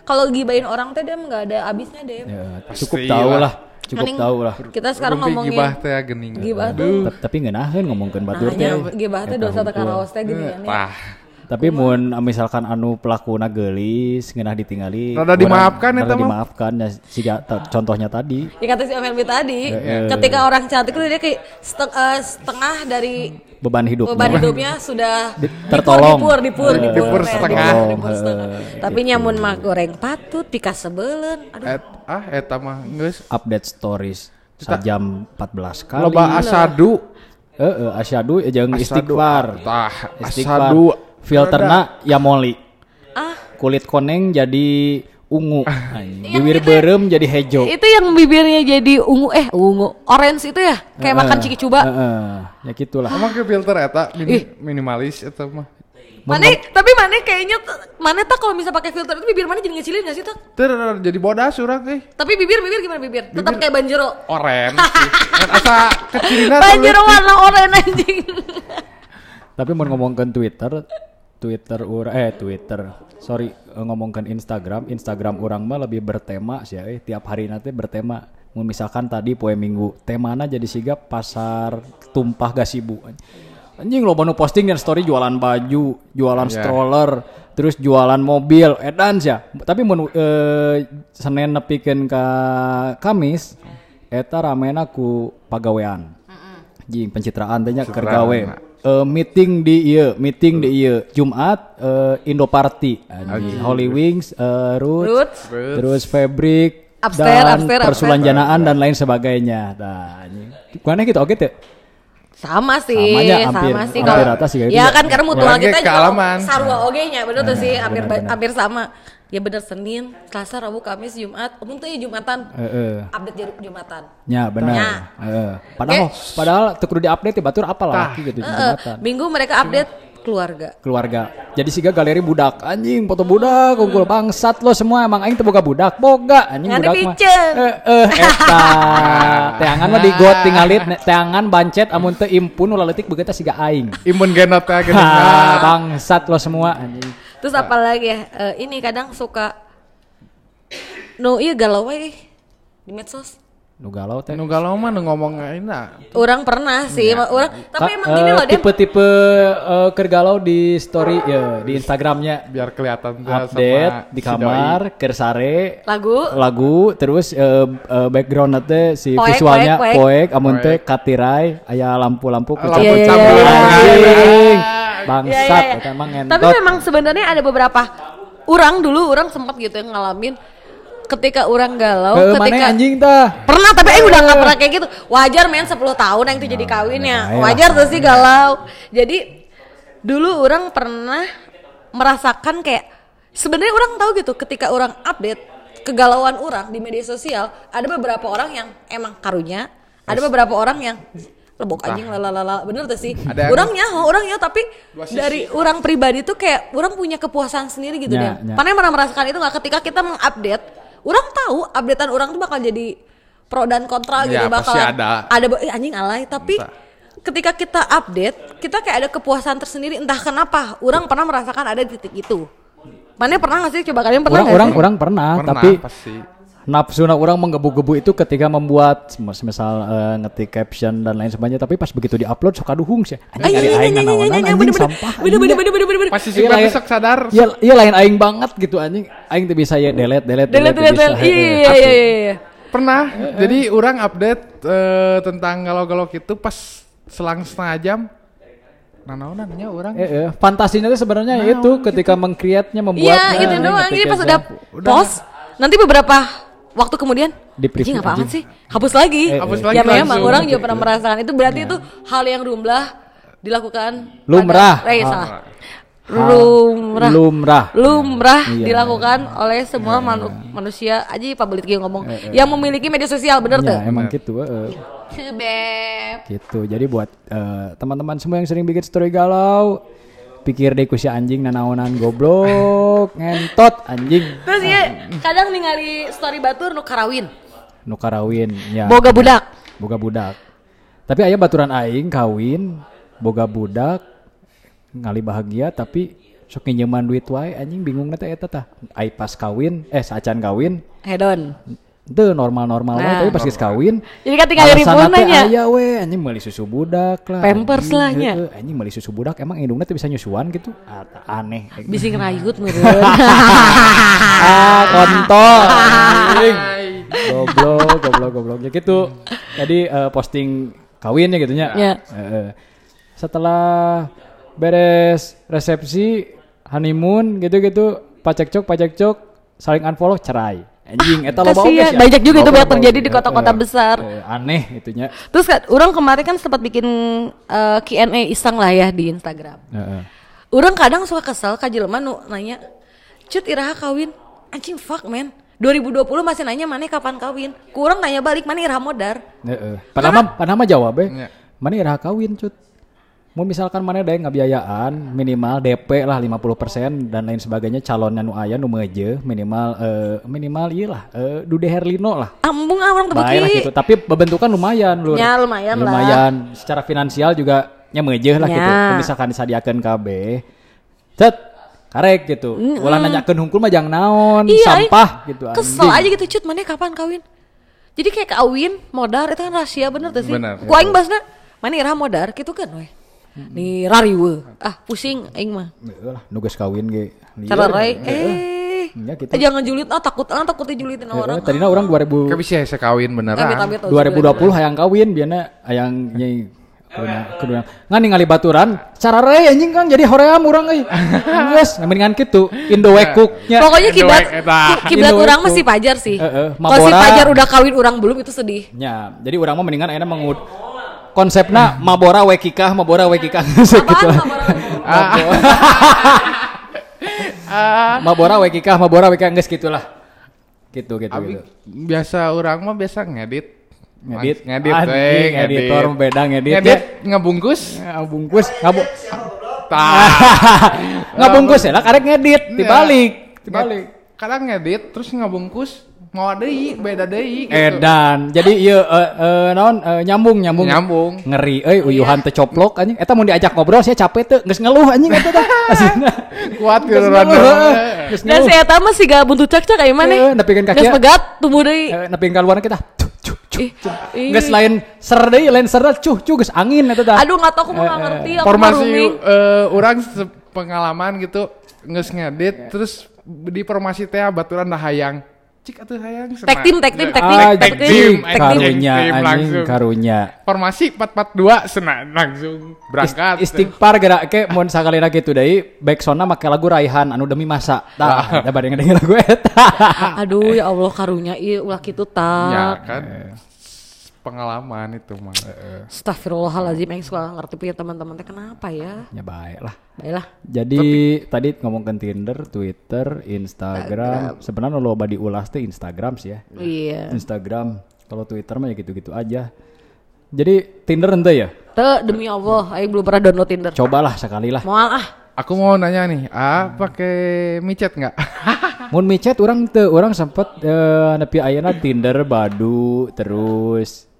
Kalau gibain orang teh dem nggak ada habisnya dem. ya, cukup tahu lah. Cukup Mending tahu lah Kita sekarang Rumpi ngomongin gibah teh gening. Gibah tuh. Tapi ngeunaheun ngomongkeun batur teh Nah, gibah teh dosa teh karaos teh gini ya. Tah. Tapi mun misalkan anu pelakuna geulis ngeunah ditinggali Rada dimaafkan eta rada mah. dimaafkan ya ta- contohnya tadi Ya kata si Om Helmi tadi, Eh, eh. ketika orang cantik itu dia kayak seteng- eh, setengah dari beban hidup beban hidupnya sudah dipur, tertolong. dipur, dipur, Eh, dipur, dipur setengah. dipur, setengah. Eh, Tapi nyamun mah goreng patut, pika sebelen. Aduh, Et, ah eta mah geus update stories sajam 14 kali. loba asadu. Heeh, asyadu jeung Asadu. istighfar. Tah, Istighfar. asadu. Filterna yamoli. ah, Kulit koneng jadi ungu. Yang Bibir berem jadi hejo. itu yang bibirnya jadi ungu, eh ungu, orange itu ya, kayak makan ciki coba. Heeh, ya gitulah. Emang ke filter eta mini- minimalis eta mah. Mana, tapi mana kayaknya, mana tak kalau bisa pakai filter itu bibir mana jadi ngecilin gak sih tak? Ter jadi bodas urang euy. Tapi bibir, bibir gimana bibir? Tetap kayak banjero. Oren sih. Kan asa kecilina Banjero warna oranye anjing. Tapi mau ngomongkan Twitter, Twitter ura eh Twitter. Sorry eh, ngomongkan Instagram, Instagram orang mah lebih bertema sih eh tiap hari nanti bertema. Mun misalkan tadi poe minggu temana jadi sigap pasar tumpah gasibu. Anjing lo nu posting dan story jualan baju, jualan Iya. stroller, terus jualan mobil, edan ya. Tapi mun eh, Senin nepikeun ka Kamis eta ramena ku pagawean. Jing pencitraan teh nya Eh, meeting di ieu, meeting di ieu. Jumat eh, Indo Party, anjing. Holy Wings, eh, Roots, Roots. terus Fabric Upstairs, dan upstairs, persulanjanaan dan lain sebagainya. Nah, anjing. Mana gitu oke teh? Sama sih, Samanya hampir- sama sih hampir kalau rata sih ya gitu. kan karena mutual kita juga sarua oge nya bener tuh sih hampir hampir sama. Ya bener Senin, Selasa, Rabu, Kamis, Jumat. Umum tuh ya Jumatan. Heeh. Update jadi Jumatan. Ya benar. Ya. Heeh. Padahal padahal teu kudu diupdate ya batur apa lagi gitu Eh, jembatan. minggu mereka update keluarga. keluarga. Jadi siga galeri budak anjing foto budak kumpul bangsat lo semua emang aing teu boga budak boga anjing Ngan budak mah. Eh eh eta. Teangan mah di got tinggalit teangan bancet amun teu impun ulah leutik begitu siga aing. Imun genot teh bangsat lo semua anjing. Terus apa lagi ya? Eh, ini kadang suka no iya galau we di medsos. Nu galau teh. Nu galau mah nu ngomong enak. Orang pernah sih, orang tapi Ka- emang gini eh, loh dia tipe-tipe eh, kergalau di story ya di Instagramnya Biar kelihatan tuh update sama di si kamar kersare lagu lagu terus eh, eh, background teh si Poek, visualnya poek, poek amun teh Poek. katirai aya lampu-lampu Lampu kucap- Iya, iya, campur. Bangsat iya, iya. eta emang Tapi ngentot memang sebenarnya ada beberapa orang dulu orang sempat gitu yang ngalamin ketika orang galau, Heueuh, ketika anjing tah pernah tapi aing udah nggak pernah kayak gitu. Wajar men 10 tahun yang itu jadi kawinnya. ya, Wajar tuh sih galau. Jadi dulu orang pernah merasakan kayak sebenarnya orang tahu gitu ketika orang update kegalauan orang di media sosial ada beberapa orang yang emang karunya, ada beberapa orang yang lebok anjing lalalala bener tuh sih Ada yang- orang nyaho orang nyaho tapi dari orang pribadi tuh kayak orang punya kepuasan sendiri gitu Ya, deh ya. Pernah merasakan itu nggak ketika kita mengupdate orang tahu updatean orang tuh bakal jadi pro dan kontra gitu Ya, bakal pasti ada. ada eh, anjing alay tapi Bisa. ketika kita update kita kayak ada kepuasan tersendiri entah kenapa orang pernah merasakan ada di titik itu mana pernah nggak sih coba kalian pernah orang nggak orang sih? orang pernah, Pernah, tapi pasti. Nafsu orang menggebu-gebu itu ketika membuat misal eh, ngetik caption dan lain sebagainya tapi pas begitu diupload suka duhung sih anjing iya, ari iya, aing iya, iya, nanaonan, iya, iya, anjing sampah Bener, bener, bener, bener, bener. Pasti Iya, sih lain- besok sadar. Iya, iya lain aing banget gitu anjing. Aing tuh bisa ya delete, delete, Delete, delete, delete. Iya, iya, iya, iya, iya. Pernah. Jadi orang update eh, tentang galau-galau gitu pas selang setengah jam. Naonannya orang. Eh, eh, fantasinya itu sebenarnya Nah, itu ketika mengcreate-nya Iya membuatnya. itu doang. Jadi pas udah Udah. post, nanti beberapa waktu kemudian anjing apaan sih? Hapus lagi. Eh, Hapus eh. lagi ya memang langsung. orang juga pernah merasakan itu berarti itu hal yang lumrah dilakukan Lumrah. pada- eh, Ah. salah. lumrah lumrah. lumrah Iya. dilakukan oleh semua manu- manusia aja Pak Belit Gio ngomong yang memiliki media sosial bener tuh Ya, emang gitu. eh. Beb. Gitu. Jadi buat eh, teman-teman semua yang sering bikin story galau, pikir deh ku si anjing nanaonan goblok, ngentot anjing. terus ya kadang ningali story batur nu karawin. Nu karawin ya. boga budak. Boga budak. Tapi ayah baturan aing kawin boga budak ngali bahagia tapi sok nginjeman duit wae anjing bingung nanti eta tah. Ai pas kawin eh sacan kawin. Hedon itu normal-normal Nah. tapi pas kawin jadi kan tinggal dari nanya. aya we anjing meuli susu budak lah Pampers lah nya. Anjing meuli susu budak emang indungna teh bisa nyusuan gitu? Ah, aneh. Bisa ngerayut meureun ah kontol. Goblok goblok goblok. Ya gitu. Jadi eh, posting kawinnya gitu nya. Ya. Heeh. setelah beres resepsi honeymoon gitu-gitu pacekcok pacekcok saling unfollow cerai anjing eta loba oge sih. banyak juga itu banyak terjadi di kota-kota Heeh. besar. Eh, aneh itunya Terus kan, orang kemarin kan sempat bikin eh, Q&A iseng lah ya di Instagram. Heeh. Orang kadang suka kesel ka jelema nu nanya, "Cut iraha kawin?" Anjing fuck man. 2020 masih nanya mana kapan kawin. Kurang nanya balik mana iraha modar. Heeh. Padahal padahal jawab Iya. Mana iraha kawin cut. Mau misalkan mana ada yang ngabiayaan minimal DP lah 50% dan lain sebagainya calonnya nu aya nu meuje minimal eh, minimal iya lah eh, Dude Herlino lah. Ambung ah orang Baik lah gitu. Tapi bentukan lumayan lur. Ya, lumayan lah. Lumayan secara finansial juga nya meuje lah Ya. gitu. Misalkan disadiakeun KB. Cet karek gitu. Ulah nanyakeun hungkul mah jangan naon, Iya, sampah gitu. Kesel anjing. aja gitu cut mana kapan kawin. Jadi kayak kawin modar itu kan rahasia bener tuh sih. Bener. Ku aing basna mana iraha modar gitu kan we. Nih rariwe. Ah pusing aing mah. Heeh lah, nu geus kawin ge. Cara Lieur. rai Heeh. eh Ya, gitu. eh, jangan julit ah takut ah takut dijulitin orang. Heeh, Tadinya orang 2000 Kayak bisa saya kawin beneran. Amit-amit, oh, 2020 hayang kawin biana hayang nyai kudu kudu ngan ningali baturan cara rey anjing kan jadi hoream urang euy geus mendingan kitu indo wekuknya Pokoknya kiblat kiblat orang itu. masih pajar sih. Heeh, Kalau si pajar udah kawin orang belum itu sedih. nya jadi urang mah mendingan ayeuna mengud konsepna mabora wekikah mabora wekikah gitu Mabora? mabora wekikah mabora wekikah geus gitulah gitu gitu Abi gitu biasa orang mah biasa ngedit. ngedit ngedit, Anjing, eh, ngedit. editor beda ngedit, Ngedit ya. ngebungkus. Ya, bungkus ngabu Tah. ngabungkus ya lah karek ngedit dibalik dibalik Kadang ngedit terus ngebungkus mau deui, beda deui gitu. Edan. Jadi ieu eh, eh, naon eh, nyambung nyambung. Nyambung. Ngeri euy uyuhan teh coplok anjing. Eta mun diajak ngobrol saya capek teu geus ngeluh anjing eta teh. Asina. Kuat Geus gitu ngeluh, Dan ngeluh. si eta mah sih gak buntut cak cak kayak mana? Heeh, nepikeun kaki Geus pegat tubuh deui. Eh, nepikeun ka luar kita. Cuk, cuk, cuk. Ih, ih. Geus lain ser deui, lain ser cuh cuh geus angin eta tah. Aduh nggak tahu aku mau nggak ngerti aku mah formasi eh, orang pengalaman gitu nges ngedit terus di formasi teh baturan dah hayang cik atuh hayang Tag team, tag team, tag team, Ah, tag team, karunya anjing karunya. formasi 442 sena langsung. Berangkat. Ist- Istighfar gerak ke mun sakalina kitu deui back sona make lagu Raihan anu demi masa. Tah, da bade lagu eta. Aduh ya Allah karunya iya ulah gitu ya tak. kan pengalaman itu mah Astagfirullahaladzim yang suka ngerti punya teman-teman teh kenapa ya? Ya baik lah. Baiklah. Jadi tadi ngomongin Tinder, Twitter, Instagram. Sebenarnya lo badi ulas tuh Instagram sih ya. Iya. Instagram. Kalau Twitter mah ya gitu-gitu aja. Jadi Tinder ente ya? Tuh demi Allah, aing belum pernah download Tinder. Cobalah sekali lah. Moal ah. aku mau nanya nih ah pakai micet nggak Mun micet orang teu orang sempet eh, nepi ayeuna Tinder, Badu, terus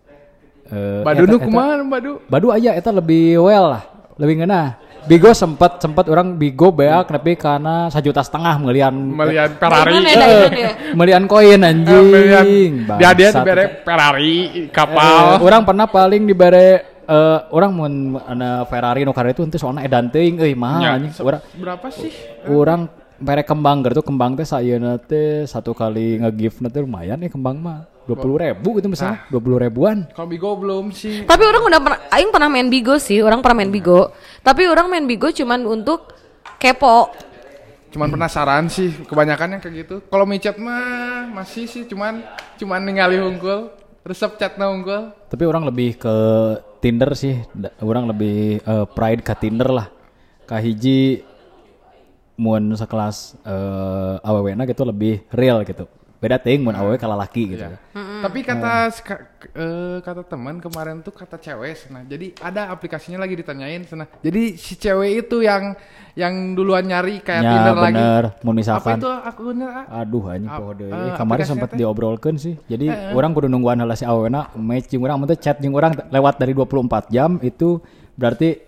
eh, Badu nu kumaha Badu Badu aya eta lebih well lah, lebih ngena. Bigo sempet sempet orang Bigo beak nepi karena sajuta setengah melian melihat Daiman Ferrari melian koin anjing. melihat dia dia dibere Ferrari Eh, kapal orang pernah paling dibere eh, orang ana Ferrari karena itu henteu soalnya edan teuing euy mahal Ya, anjing. berapa sih urang mere kembang gitu kembang teh sayeuna teh satu kali nge-gift teh lumayan ya kembang mah. 20 ribu gitu misalnya 20 ribuan. Kalau Bigo belum sih? Tapi orang udah pernah, aing pernah main Bigo sih, orang pernah main Bigo. Tapi orang main Bigo cuman untuk kepo. cuman penasaran sih kebanyakan yang kayak gitu. Kalau micet mah masih sih cuman cuman ningali unggul. Resep chatnya unggul. Tapi orang lebih ke Tinder sih orang lebih eh, pride ke Tinder lah. Kahiji mun sekelas eh awewena gitu lebih real gitu. Beda ting mun awewe kalau laki gitu. Tapi kata eh, kata teman kemarin tuh kata cewek nah jadi ada aplikasinya lagi ditanyain sana jadi si cewek itu yang yang duluan nyari kayak Ya, Tinder lagi. bener. Mun apa misalkan itu? Akunnya ah? Aduh anjing Ap- poho deui. eh, Kemarin sempat diobrolkan sih. Jadi orang kudu nungguan heula si awena match jeung urang mun teh chat jeung urang lewat dari 24 jam itu berarti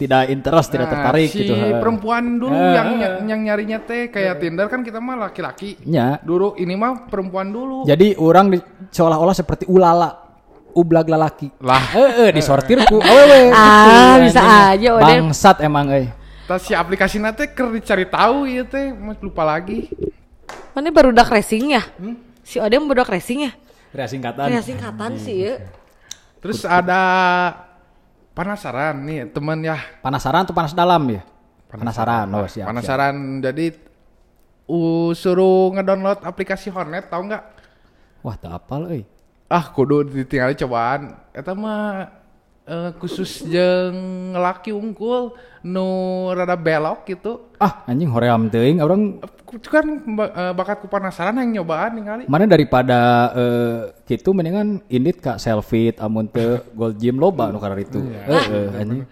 tidak interest, tidak Nah, tertarik si gitu. ha. perempuan dulu Eh, yang eh. yang nyarinya teh kayak Tinder kan kita mah laki-laki Nya. dulu ini mah perempuan dulu Jadi orang di, seolah-olah seperti ulala ublag lalaki. Lah. Heeh, disortir ku awewe. Ah, Gitu, bisa aja, Odem. Bangsat emang euy. Tas si aplikasi teh ker dicari tahu iya teh lupa lagi Mana baru udah racing ya? Si Odem baru racing ya? Rea singkatan. Kayak singkatan sih ya. terus ada penasaran nih temen ya Penasaran tuh panas dalam ya? Penasaran, oh siap. siap. penasaran jadi uh, suruh ngedownload aplikasi Hornet tahu nggak Wah, tak apal euy. ah kudu ditinggali cobaan eta mah eh, khusus jeung laki unggul nu rada belok gitu. Ah, anjing hoream teuing orang Ku- kan eh, bakat ku penasaran yang nyobaan ningali. Mana daripada eh, gitu mendingan indit kak selfie amun teu gold gym loba nu karena itu heeh anjing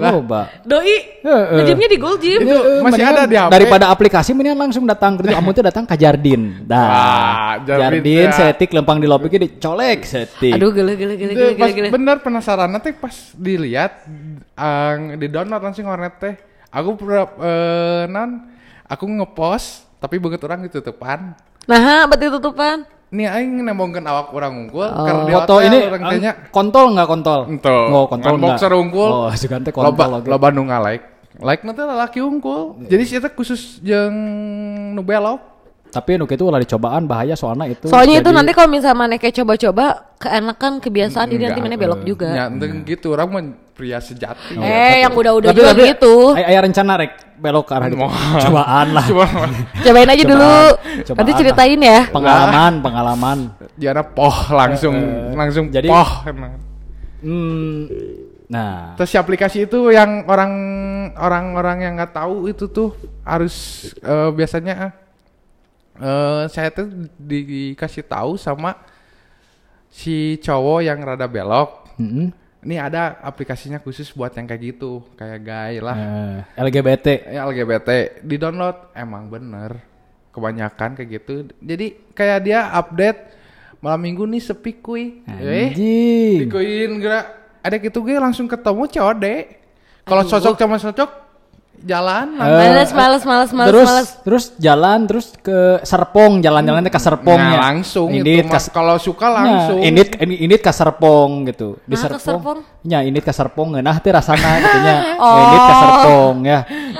loba Doi, Heeh. ngejimnya di Gold Gym. Itu Heeh, masih ada di HP. daripada aplikasi mendingan langsung datang ke amun teu datang ke Jardin dah Jardin Jardin setik lempang di lobby ge dicolek setik Aduh gila gila gila gila gila. gila. bener penasaran nanti pas dilihat ang di download langsung Hornet teh aku pura- eh, non aku ngepost tapi begitu orang ditutupan Nah, berarti tutupan. Nih aing nembongkeun awak orang unggul Oh. keur di foto ini orang ang- tanya kontol nggak kontol Ento. oh kontol Ngan boxer nggak unggul. oh sugan teh kontol loba oke. loba nu like like nanti laki unggul jadi sih itu khusus jeung nu belok tapi nu kitu ulah dicobaan bahaya soalnya itu. Soalnya itu nanti kalau misalnya mana kayak coba-coba keenakan kebiasaan jadi nanti mana belok juga. ya ente gitu. Orang mah pria sejati. Eh, yang udah-udah juga tapi gitu. ay- aya rencana rek. Belok ke arah itu cobaan lah. Cuma Cobain aja dulu. cobaan. Nanti lah. ceritain ya. pengalaman pengalaman. Diana poh langsung langsung jadi- poh. Hmm, nah. Terus si aplikasi itu yang orang orang-orang yang nggak tahu itu tuh harus eh, biasanya eh saya tuh di- dikasih tahu sama si cowok yang rada belok. mm-mm. Ini ada aplikasinya khusus buat yang kayak gitu, kayak gay lah. Eh, LGBT Ya LGBT di download emang bener kebanyakan kayak gitu. Jadi kayak dia update malam minggu nih sepi. Eh, anjing dikuin gerak ada gitu gue langsung ketemu COD kalau cocok sama cocok jalan Eh, Males, males, males, males, terus males. terus jalan terus ke Serpong jalan-jalan ke Serpongnya. Nah, langsung ini kalau suka langsung. ini ini ini ke Serpong gitu. Di Nah, ke Serpong. Serpong? ya ini ke Serpong nah teh rasana gitu nya Oh. ini ke Serpong ya.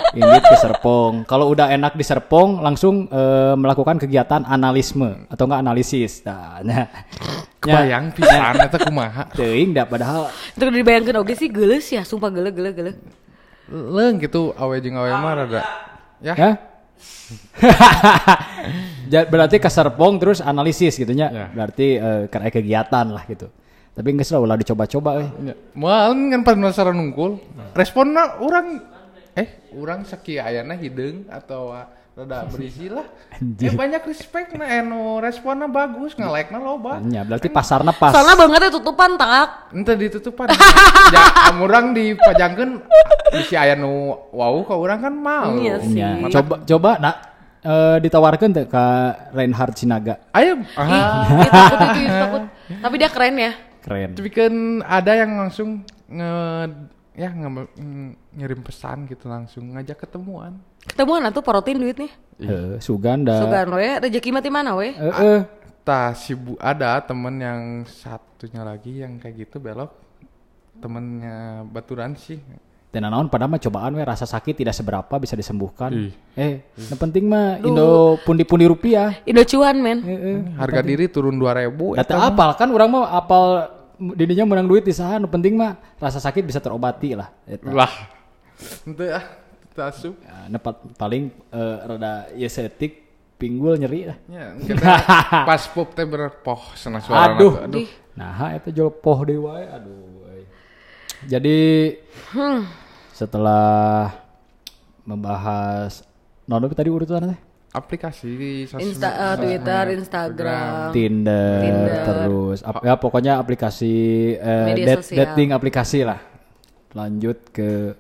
Ini ke Serpong. Kalau udah enak di Serpong langsung eh, melakukan kegiatan analisme atau enggak analisis. Nah nya kebayang pisan eta kumaha. Teuing da padahal Itu dibayangkan oke sih geles ya, sumpah gele gele gele. Leung gitu awe jeung awe mah rada ya ya berarti ke Serpong terus analisis gitu nya Ya. berarti eh, kayak kegiatan lah gitu tapi nggak lah ulah dicoba-coba eh. Moal kan penasaran nungkul. Responnya orang eh orang sakieu ayana hideung atau ah, rada berisi lah. Eh banyak respect na eno responnya bagus, nge-like-na loba. Ya, berarti pasarnya pas. Soalnya banget tutupan tak. Ente ditutupan. ya, am urang dipajangkeun bisi aya nu wow ka urang kan mau. Iya sih. Ya, coba coba nak eh, ditawarkan tuh ke Reinhard Sinaga. Ayo, Ih, ah, ih, takut itu, takut. Tapi dia keren ya. Keren. tapi kan ada yang langsung nge ya ngirim pesan gitu langsung ngajak ketemuan. Ketemuan tuh porotin duitnya. Eh, Suganda. Sugano ya, rezeki mati mana weh? Eh, eh. Tah si Bu ada temen yang satunya lagi yang kayak gitu belok temennya baturan sih Dan naon pada mah cobaan we rasa sakit tidak seberapa bisa disembuhkan. Ih. Eh, yang penting mah Indo pundi-pundi rupiah. Indo cuan men. Eh, eh. harga diri turun 2000 Data apal kan orang mau apal dirinya menang duit di saha nu penting mah rasa sakit bisa terobati lah. Eta. lah ente ah asup Ya, nah, pa- paling eh, rada ya setik pinggul nyeri lah. kita pas pop teh bener poh senang suara Aduh. aduh Nah, itu jual poh deui wae. Aduh. euy. Jadi setelah membahas non tadi urutan teh? Aplikasi sosmed Insta, eh, Twitter, Instagram. Tinder, Tinder. terus ap- ya pokoknya aplikasi eh, dat- sosial. dating aplikasi lah. Lanjut ke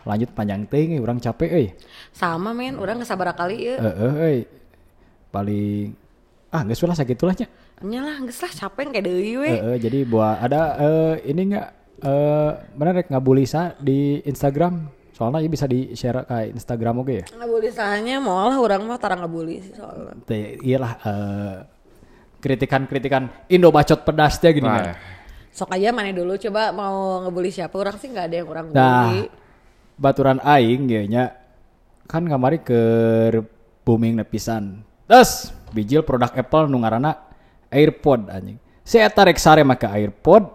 lanjut panjang teh orang capek euy. Sama men, orang nggak sabar kali ya. Heeh euy. Paling ah geus lah sagitulah nya. Nyalah, nggak lah capek kayak deui we. Eh, eh, jadi buat ada eh, ini enggak eh mana rek ngabulisa di Instagram soalnya ya bisa di share ke Instagram oke ya? Nggak boleh salahnya, mau lah orang mah tarang nggak boleh sih soalnya. Teh, iyalah eh, kritikan-kritikan Indo bacot pedasnya gini Nah, kan Sok aja mana dulu coba mau ngebully siapa orang sih nggak ada yang orang nah bully. baturan aing ya nya kan kamari ke booming nepisan. Terus bijil produk Apple nu ngaranna AirPod anjing. Saya tarik sare make AirPod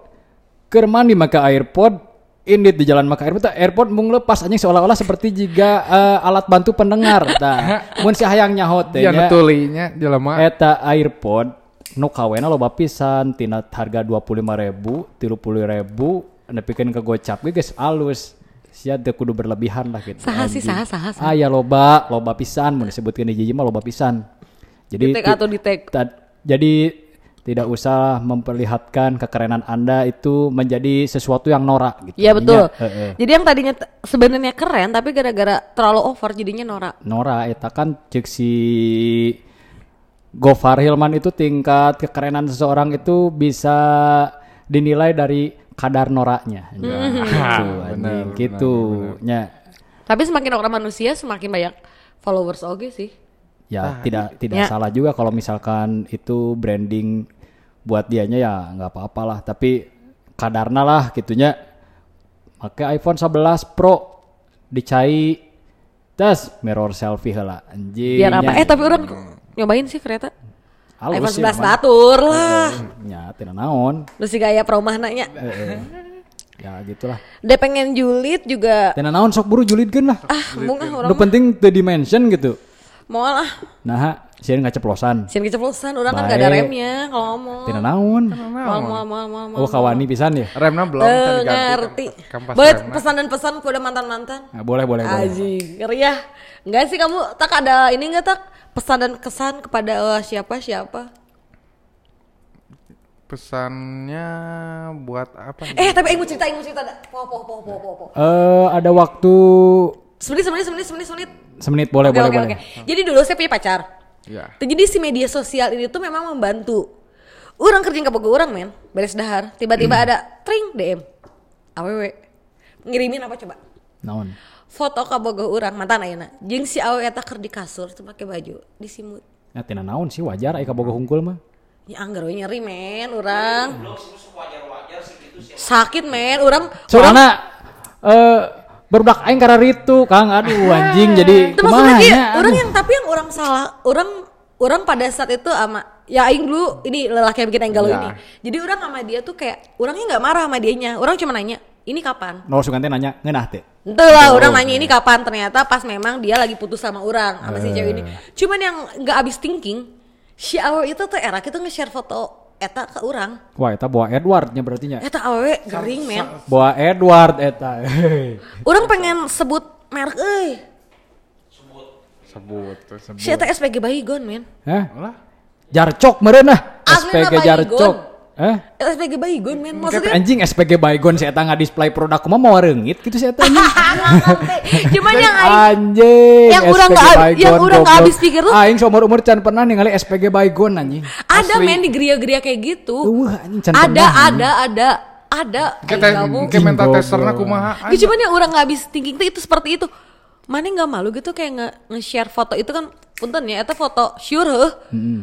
keur mandi make AirPod Indit di jalan maka AirPod, tah, AirPod mung lepas anjing seolah-olah seperti jika eh, alat bantu pendengar. Tah, mun si hayang nyahot teh ya nya, nutulinya jelema eta AirPod nu kawena loba pisan tina harga 25.000, 30.000, nepikeun ke gocap ge geus alus. Sia teu kudu berlebihan lah gitu. Saha sih, saha, saha, saha. Ah ya loba, loba pisan mun disebutkeun di jiji mah loba pisan. Jadi ti- atau di-tag? ta- jadi tidak usah memperlihatkan kekerenan Anda itu menjadi sesuatu yang norak gitu. Iya betul. Jadinya, eh, eh. Jadi yang tadinya sebenarnya keren tapi gara-gara terlalu over jadinya norak. Nora eta kan cek si Gofar Hilman itu tingkat kekerenan seseorang itu bisa dinilai dari kadar noraknya. Gitu, anjing, gitu. Nya. Tapi semakin orang manusia semakin banyak followers oke sih. Ya tidak tidak Ya. salah juga kalau misalkan itu branding buat dianya ya nggak apa-apa lah. Tapi kadarna lah gitunya. Pakai iPhone 11 Pro dicai tas mirror selfie heula anjing. Biar apa? nya. Eh tapi orang nyobain sih kereta. Halus iPhone sih 11 emang. batur lah. Ya, tidak naon. Terus si gaya perumah nanya. Ya gitulah. Dia pengen julid juga. Tidak naon sok buru julidkeun lah. Ah, ah orang Udah penting the dimension gitu. mau lah. Nah, sih nggak ceplosan. Sian keceplosan, orang kan gak ada remnya kalau ngomong. Tidak naon. Mau mau mau mau mau. Oh kawani pisan ya. remna belum Eh, tadi ganti ngerti. Buat pesan dan pesan kepada mantan-mantan. Nah, boleh boleh boleh. Aji, ngeri ya. Enggak sih kamu tak ada ini enggak tak pesan dan kesan kepada eh, siapa siapa? pesannya buat apa Eh tapi aku mau cerita, aku mau cerita. Po po po po po po. Eh ada waktu Semenit semenit semenit semenit semenit. semenit boleh Oke boleh oke boleh. oke. Jadi dulu saya punya pacar. Ya Jadi si media sosial ini tuh memang membantu. Orang kerja ke boga orang men, beres dahar. Tiba-tiba ada tring DM. AWW. Ngirimin apa coba? Naon. foto kabogoh urang mantan ayeuna jeung si awe eta keur di kasur teu make baju disimut Ya tina naon sih wajar aya boga hungkul mah. ya anggar nyeri men urang sakit men urang Soalnya eh berblak aing karena ritu Kang aduh anjing jadi Itu kumaha nya, orang yang tapi yang orang salah, orang orang pada saat itu ama ya aing dulu ini lelaki yang bikin aing galau Ya. ini. Jadi orang sama dia tuh kayak orangnya nggak marah sama dianya. Orang cuma nanya, "Ini kapan?" No sugante nanya ngeunah teh. Itu lah orang nanya ini kapan ternyata pas memang dia lagi putus sama orang sama si cewek ini. Cuman yang nggak habis thinking, si itu tuh era kita nge-share foto eta ke orang. Wah eta bawa Edwardnya berarti nya. Eta awe gering men. Bawa Edward eta. Orang pengen sebut merek euy. Sebut tuh sebut. Si eta SPG Baygon men. Hah? Lah. Jarcok meureun. Aslina SPG Baygon. Jarcok. Eh? SPG Baygon men. Maksudnya anjing SPG Baygon si eta ngadisplay produk kumaha mau reungit gitu si eta anjing. Cuman yang aing anjing. yang urang SPG nggak hab- Baygon, yang urang nggak goblok. habis pikir tuh- Aing seumur umur can pernah ningali SPG Baygon anjing. ada men di geria-geria kayak gitu. Wah, anjing can ada, pernah, anjing. ada, ada, ada. Kita Aing gabung. ke mental testerna kumaha. Ya, cuman yang orang nggak habis thinking tuh itu seperti itu. Mana nggak malu gitu kayak nge- nge-share foto itu kan punten ya, eta foto sure heuh.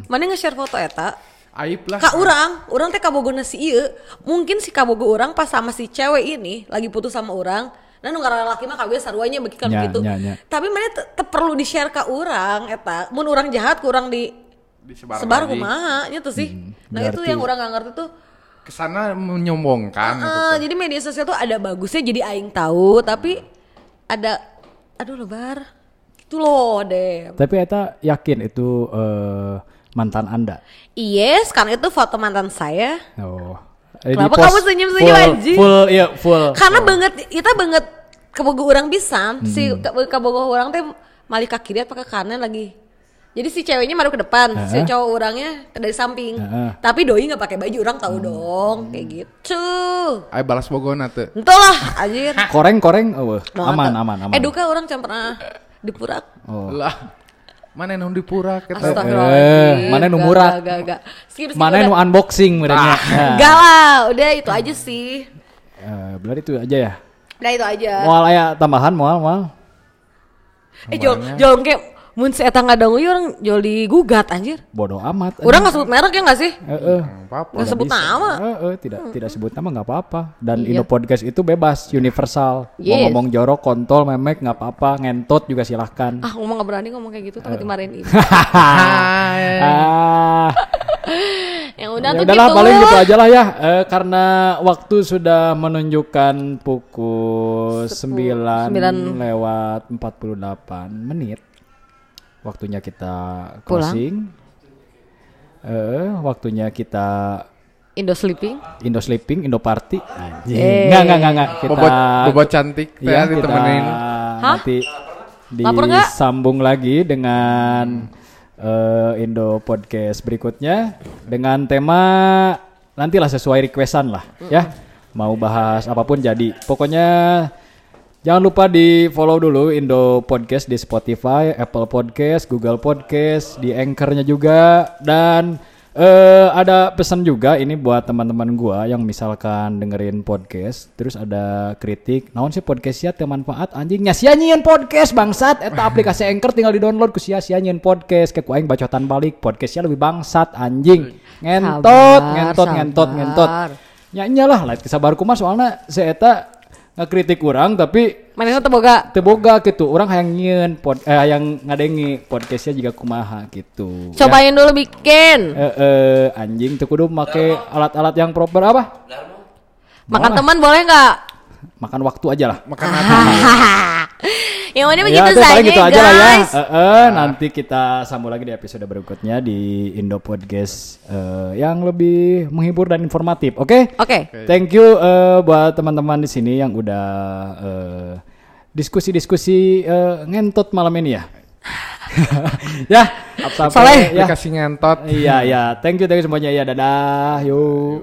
Mana nge-share foto eta Aib lah. Kak orang, orang teh kabogona si ieu. Mungkin si kabogo orang pas sama si cewek ini lagi putus sama orang. Nah, nu ngaranna laki mah kabeh saruanya bagi kan begitu. nya, nya. Tapi mana teu perlu di-share ke orang eta. Mun orang jahat kurang di Disebar sebar kumaha nya tuh sih. nah, itu yang orang nggak ngerti tuh. Ke sana menyombongkan. gitu Eh, tuh. jadi media sosial tuh ada bagusnya jadi aing tahu, tapi ada aduh lebar. Gitu loh, deh. Tapi eta yakin itu eh, mantan Anda. Yes, karena itu foto mantan saya. Oh. Eh, Kenapa kamu senyum-senyum, full- anjing? Full, iya full. Karena banget kita banget kebogo orang pisan. Si Hmm. ke- kebogo orang teh malih ke kiri apa ke kanan lagi. Jadi si ceweknya baru ke depan, si Heeh. cowok orangnya dari samping. Heeh. Tapi doi nggak pakai baju, orang Hmm. tahu dong, kayak gitu. Aib balas bogona tuh. Entahlah, anjir. Koreng-koreng, oh, Mau aman, atuh. aman, aman. Eh, duka orang can pernah dipurak. Oh. Lah. Mana yang di pura kita. Eh, mana Gak, murah? gak, gak, gak. Skip, skip, Mana nu unboxing merenya. Nah. Gak lah, udah itu aja sih. Eh, berarti itu aja ya. Udah itu aja. Moal aya tambahan moal moal. eh, jol, jol kayak mun si eta ieu orang jol digugat anjir. Bodoh amat. Orang nggak sebut merek ya nggak sih? Heeh. Apa-apa. Nggak sebut nama. Heeh, tidak tidak sebut nama nggak apa-apa. Dan Iya. Indo Podcast itu bebas, universal. Mau Yes. ngomong jorok, kontol, memek nggak apa-apa, ngentot juga silahkan. Ah, ngomong nggak berani ngomong kayak gitu takut dimarahin ibu. ah, Yang udah ya tuh udahlah gitu. paling gitu aja lah ya. Eh, karena waktu sudah menunjukkan pukul 9 sembilan. lewat 48 menit. Waktunya kita Pulang. closing. Eh, waktunya kita Indo sleeping. Indo sleeping, Indo party. Anjing. Eh. Enggak, enggak, enggak, enggak. Kita Bobot, bobot cantik Iya, kita ditemenin. nanti Lapar nggak? disambung lagi dengan eh, Indo podcast berikutnya dengan tema nantilah sesuai requestan lah ya. Mau bahas apa pun jadi. Pokoknya jangan lupa di follow dulu Indo Podcast di Spotify, Apple Podcast, Google Podcast, di Anchor-nya juga. Dan eh ada pesan juga ini buat teman-teman gua yang misalkan dengerin podcast terus ada kritik naon sih podcastnya teu manfaat? Anjingnya sia nyieun podcast bangsat. Eta aplikasi Anchor tinggal di-download ku sia sia nyieun podcast. Kayak aing bacotan balik podcastnya lebih bangsat anjing. Ngentot Sabar, ngentot ngentot sabar. ngentot. Ya nyalah lah sabar kumaha soalna si eta ngakritik orang tapi Mana itu boga. teboga gitu orang hayang nyieun pod eh, hayang ngadengi podcastnya juga kumaha gitu Cobain dulu bikin. ya. eh, eh, anjing tuh kudu make alat-alat yang proper apa Makan teman boleh nggak? makan waktu aja lah Makan apa? Yang ini ya begitu itu saja paling gitu aja lah ya guys. Eh, eh, nanti kita sambung lagi di episode berikutnya di Indo Podcast eh, yang lebih menghibur dan informatif oke Oke. Thank you eh, buat teman-teman di sini yang udah diskusi-diskusi eh, ngentot malam ini ya. ya, sampai Soleh. ya. Dikasih ngentot. Iya, ya. Thank you, thank you semuanya. Ya, dadah. Yuk.